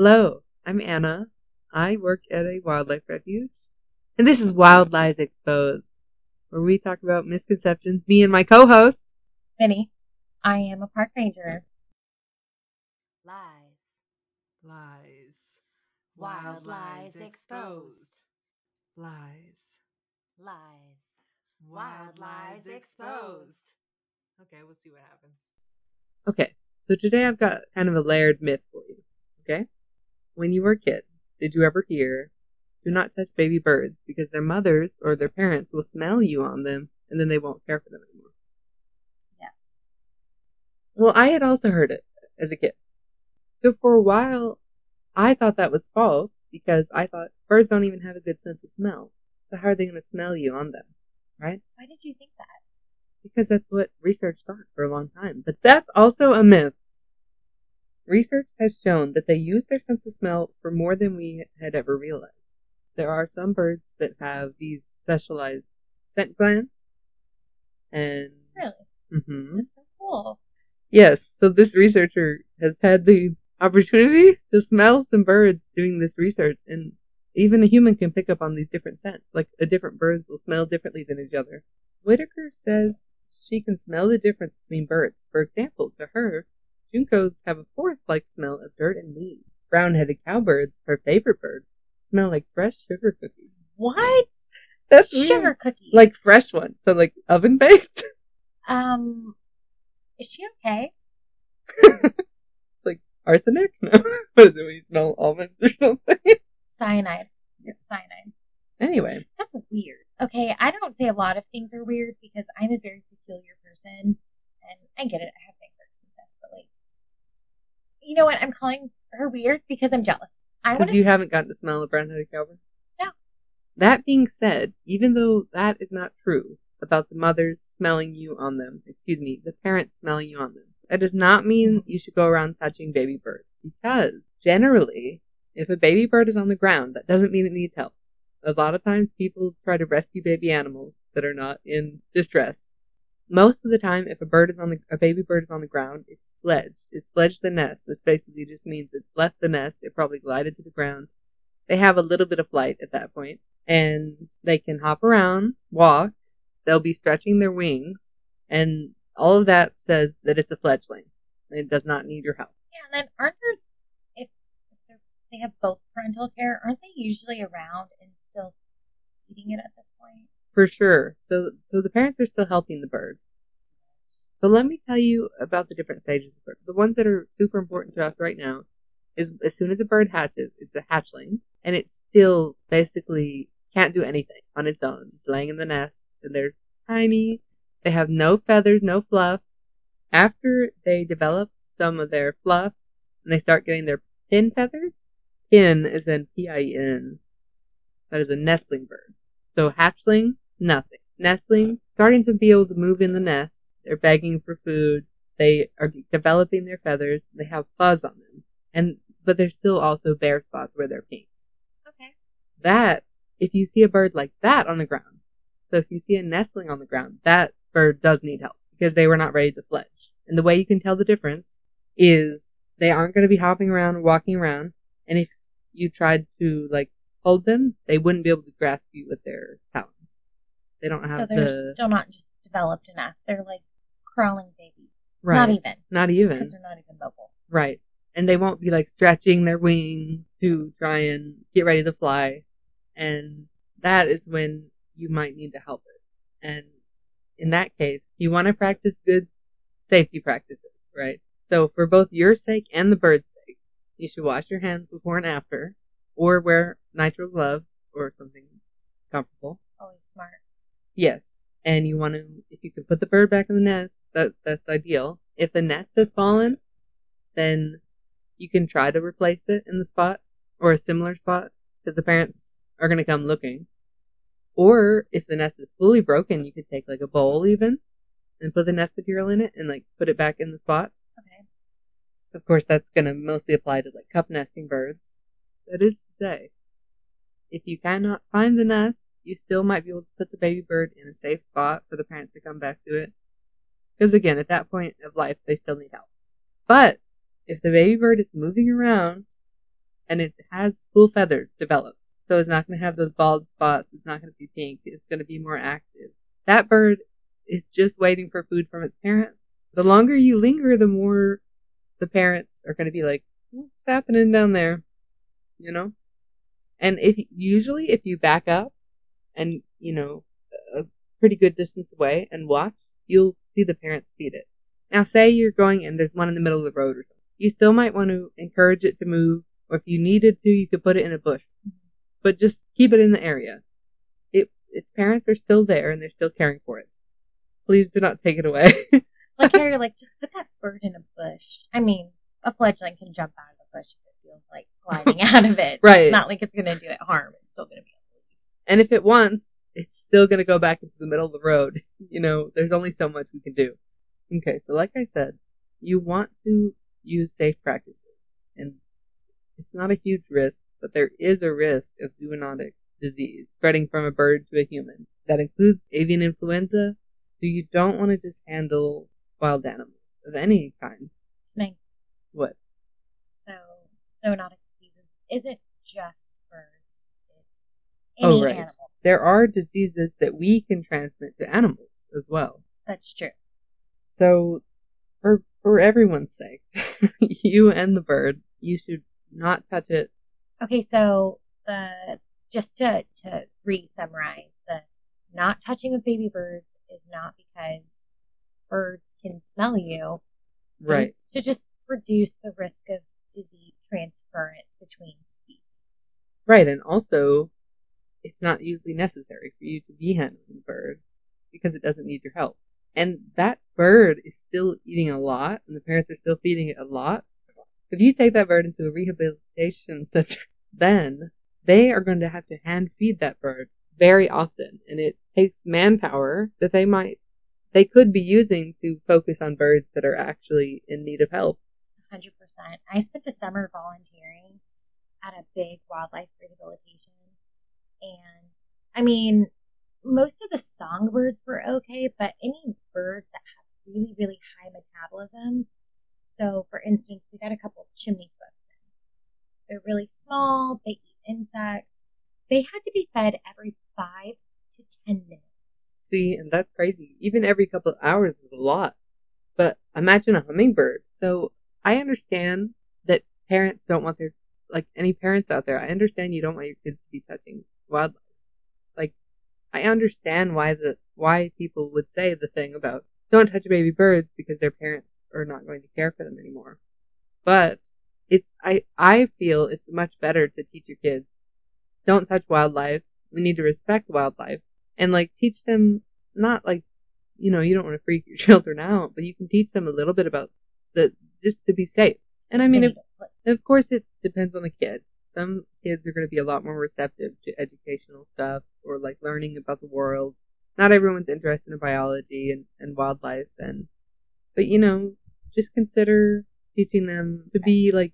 Hello, I'm Anna. I work at a wildlife refuge, and this is Wild Lies Exposed, where we talk about misconceptions. Me and my co-host. Vinny, I am a park ranger. Lies. Lies. Wild lies exposed. Lies. Lies. Wild lies exposed. Okay, we'll see what happens. Okay, so today I've got kind of a layered myth for you. Okay? When you were a kid, did you ever hear, do not touch baby birds because their mothers or their parents will smell you on them and then they won't care for them anymore? Yeah. Well, I had also heard it as a kid. So for a while, I thought that was false because I thought birds don't even have a good sense of smell. So how are they going to smell you on them? Right? Why did you think that? Because that's what research thought for a long time. But that's also a myth. Research has shown that they use their sense of smell for more than we had ever realized. There are some birds that have these specialized scent glands. And Really? hmm That's so cool. yes, so this researcher has had the opportunity to smell some birds doing this research and even a human can pick up on these different scents. Like a different birds will smell differently than each other. Whittaker says she can smell the difference between birds. For example, to her, juncos have a forest-like smell of dirt and leaves. Brown-headed cowbirds, her favorite bird, smell like fresh sugar cookies. What? That's weird. Sugar cookies. like fresh ones, so like oven baked. um, is she okay? like arsenic? No, what is it when you smell almonds or something? Cyanide. It's cyanide. Anyway, That's weird. Okay, I don't say a lot of things are weird because I'm a very peculiar person, and I get it. I have fingers and stuff, but like, you know what? I'm calling her weird because I'm jealous. Because you haven't gotten to smell a brown-headed cowbird. No. That being said, even though that is not true about the mothers smelling you on them, excuse me, the parents smelling you on them, that does not mean mm-hmm. you should go around touching baby birds. Because generally, if a baby bird is on the ground, that doesn't mean it needs help. A lot of times people try to rescue baby animals that are not in distress. Most of the time, if a bird is on the, a baby bird is on the ground, it's fledged. It's fledged the nest, which basically just means it's left the nest. It probably glided to the ground. They have a little bit of flight at that point, and they can hop around, walk. They'll be stretching their wings, and all of that says that it's a fledgling. It does not need your help. Yeah, and then aren't there if, if they're, have both parental care, aren't they usually around and still eating it at this point? For sure. So, so the parents are still helping the bird. So let me tell you about the different stages of the bird. The ones that are super important to us right now is as soon as a bird hatches, it's a hatchling, and it still basically can't do anything on its own. It's laying in the nest, and they're tiny. They have no feathers, no fluff. After they develop some of their fluff, and they start getting their pin feathers, pin is in P-I-N. That is a nestling bird. So hatchling, nothing. Nestling, starting to be able to move in the nest. They're begging for food. They are developing their feathers. They have fuzz on them. And, but there's still also bare spots where they're pink. Okay. That, if you see a bird like that on the ground, so if you see a nestling on the ground, that bird does need help because they were not ready to fledge. And the way you can tell the difference is they aren't going to be hopping around or walking around. And if you tried to like hold them, they wouldn't be able to grasp you with their talons. They don't have. So they're the still not just developed enough. They're like crawling babies. right. Not even. Not even. Because they're not even mobile. Right. And they won't be like stretching their wings to try and get ready to fly. And that is when you might need to help it. And in that case, you want to practice good safety practices, right? So for both your sake and the bird's sake, you should wash your hands before and after, or wear nitrile gloves or something comfortable. Always smart. Yes. And you want to, if you can put the bird back in the nest, that, that's ideal. If the nest has fallen, then you can try to replace it in the spot or a similar spot because the parents are going to come looking. Or if the nest is fully broken, you could take like a bowl even and put the nest material in it and like put it back in the spot. Okay. Of course, that's going to mostly apply to like cup nesting birds. That is to say, if you cannot find the nest, you still might be able to put the baby bird in a safe spot for the parents to come back to it. Because again, at that point of life, they still need help. But if the baby bird is moving around and it has full feathers developed. So it's not going to have those bald spots. It's not going to be pink. It's going to be more active. That bird is just waiting for food from its parents. The longer you linger, the more the parents are going to be like, what's happening down there? You know? And if usually if you back up and, you know, a pretty good distance away and watch, you'll see the parents feed it. Now say you're going and there's one in the middle of the road or something. You still might want to encourage it to move, or if you needed to, you could put it in a bush. Mm-hmm. But just keep it in the area. It, its parents are still there and they're still caring for it. Please do not take it away. Like Harry, like just put that bird in a bush. I mean, a fledgling can jump out of a bush if it feels like gliding out of it. Right. It's not like it's gonna do it harm. It's still gonna be. and if it wants, it's still going to go back into the middle of the road. You know, there's only so much we can do. Okay, so like I said, you want to use safe practices. And it's not a huge risk, but there is a risk of zoonotic disease spreading from a bird to a human. That includes avian influenza, so you don't want to just handle wild animals of any kind. Nice. What? So zoonotic diseases isn't just birds. It's Oh, any right. animal. There are diseases that we can transmit to animals as well. That's true. So, for for everyone's sake, you and the bird, you should not touch it. Okay, so the just to to re-summarize, the not touching of baby birds is not because birds can smell you. Right. It's to just reduce the risk of disease transference between species. Right, and also, it's not usually necessary for you to be handling the bird because it doesn't need your help. And that bird is still eating a lot, and the parents are still feeding it a lot. If you take that bird into a rehabilitation center, then they are going to have to hand feed that bird very often, and it takes manpower that they might, they could be using to focus on birds that are actually in need of help. 100%. I spent a summer volunteering at a big wildlife rehabilitation. And I mean, most of the songbirds were okay, but any birds that have really, really high metabolism. So, for instance, we got a couple of chimney swifts. They're really small, they eat insects. They had to be fed every five to 10 minutes. See, and that's crazy. Even every couple of hours is a lot. But imagine a hummingbird. So I understand that parents don't want their, like any parents out there, I understand you don't want your kids to be touching wildlife. Like, I understand why the, why people would say the thing about don't touch baby birds because their parents are not going to care for them anymore. But it's, I, I feel it's much better to teach your kids don't touch wildlife. We need to respect wildlife and like teach them not like you know you don't want to freak your children out but you can teach them a little bit about the just to be safe and i mean They of, need to put- of course it depends on the kid some kids are going to be a lot more receptive to educational stuff or like learning about the world not everyone's interested in biology and, and wildlife and but you know just consider teaching them to be like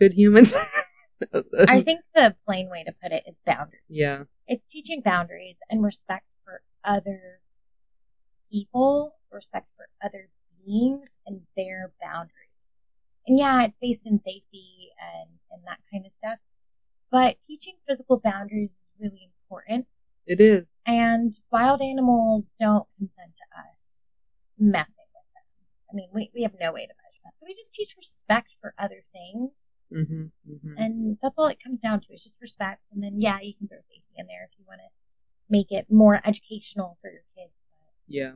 good humans I think the plain way to put it is boundaries. yeah it's teaching boundaries and respect for other people, respect for other beings and their boundaries. And yeah, it's based in safety and, and that kind of stuff. But teaching physical boundaries is really important. it is And wild animals don't consent to us messing with them. I mean, we, we have no way to measure that. So we just teach respect for other things. hmm hmm And that's all it comes down to is just respect. And then, yeah, you can throw safety in there if you want to make it more educational for your kids. Yeah.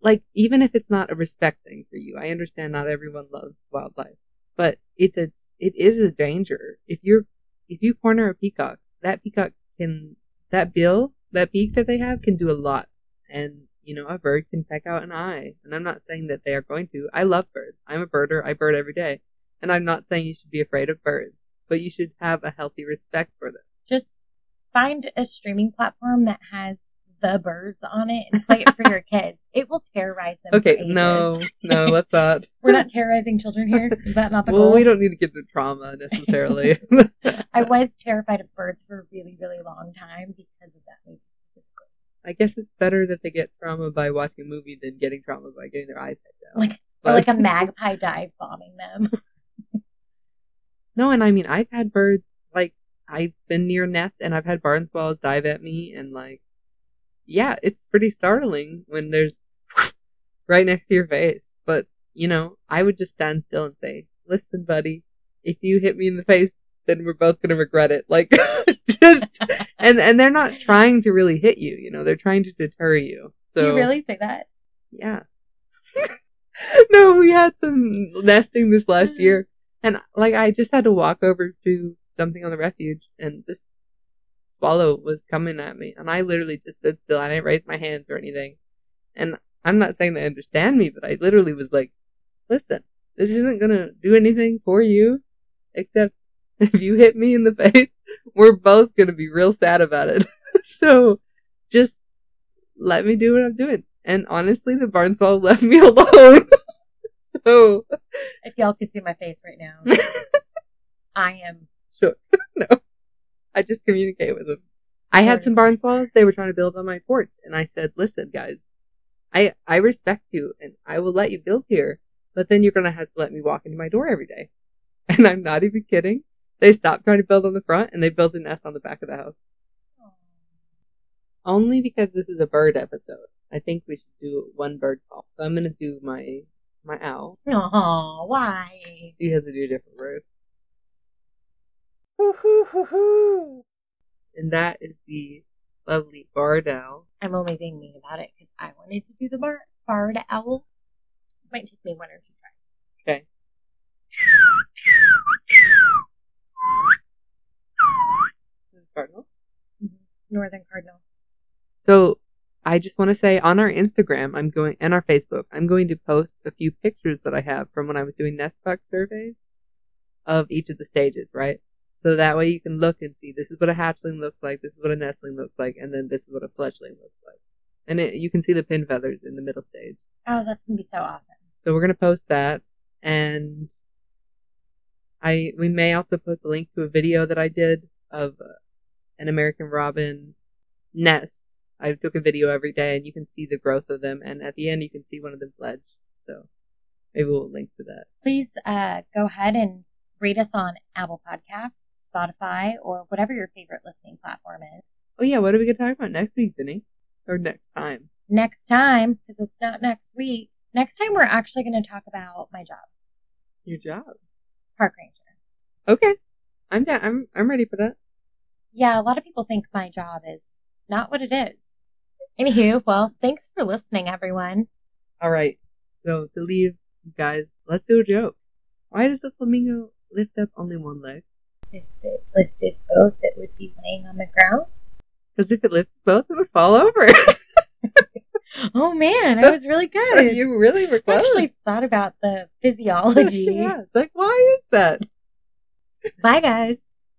Like, even if it's not a respect thing for you, I understand not everyone loves wildlife, but it's a, it is a danger. If you're, if you corner a peacock, that peacock can, that bill, that beak that they have can do a lot. And, you know, a bird can peck out an eye. And I'm not saying that they are going to. I love birds. I'm a birder. I bird every day. And I'm not saying you should be afraid of birds, but you should have a healthy respect for them. Just find a streaming platform that has the birds on it and play it for your kids. It will terrorize them. Okay, no, no, let's not. We're not terrorizing children here. Is that not the well, goal? we don't need to get into trauma necessarily. I was terrified of birds for a really, really long time because of that movie specifically. I guess it's better that they get trauma by watching a movie than getting trauma by getting their eyes pecked out. Like, or like a magpie dive bombing them. No, and I mean, I've had birds, like, I've been near nests and I've had barn swallows dive at me and like, yeah, it's pretty startling when there's right next to your face. But, you know, I would just stand still and say, listen, buddy, if you hit me in the face, then we're both gonna regret it. Like, just, and, and they're not trying to really hit you, you know, they're trying to deter you. So, Do you really say that? yeah. no, we had some nesting this last Mhm. year, and like I just had to walk over to something on the refuge, and this swallow was coming at me, and I literally just stood still. I didn't raise my hands or anything, and I'm not saying they understand me, but I literally was like, "Listen, this isn't gonna do anything for you, except if you hit me in the face, we're both gonna be real sad about it. so, just let me do what I'm doing." And honestly, the barn swallow left me alone. so, If y'all could see my face right now, I am. no, I just communicate with them. I had some barn swallows. They were trying to build on my porch, and I said, "Listen, guys, I I respect you, and I will let you build here, but then you're gonna have to let me walk into my door every day." And I'm not even kidding. They stopped trying to build on the front, and they built a nest on the back of the house. Only because this is a bird episode. I think we should do one bird call. So I'm gonna do my my owl. Oh, why? He has to do a different bird. And that is the lovely barred owl. I'm only being mean about it because I wanted to do the bar- barred owl. This might take me one or two tries. Okay. Cardinal. Mm-hmm. Northern Cardinal. So I just want to say on our Instagram, I'm going and our Facebook, I'm going to post a few pictures that I have from when I was doing nest box surveys of each of the stages, right? So that way you can look and see this is what a hatchling looks like, this is what a nestling looks like, and then this is what a fledgling looks like. And it, you can see the pin feathers in the middle stage. Oh, that's gonna be so awesome. So we're gonna post that, and I we may also post a link to a video that I did of uh, an American robin nest. I took a video every day, and you can see the growth of them, and at the end you can see one of them fledge. So maybe we'll link to that. Please uh, go ahead and rate us on Apple Podcasts, Spotify, or whatever your favorite listening platform is. Oh yeah, what are we gonna talk about next week, Denny? Or next time? Next time, because it's not next week. Next time, we're actually going to talk about my job, Your job. park ranger. Okay, I'm down. I'm I'm ready for that. Yeah, a lot of people think my job is not what it is. Anywho, well, thanks for listening, everyone. All right. So to leave, you guys, let's do a joke. Why does the flamingo lift up only one leg? If it lifted both, it would be laying on the ground. Because if it lifts both, it would fall over. Oh man, that was really good. you really were I actually thought about the physiology. yeah, like why is that? Bye, guys.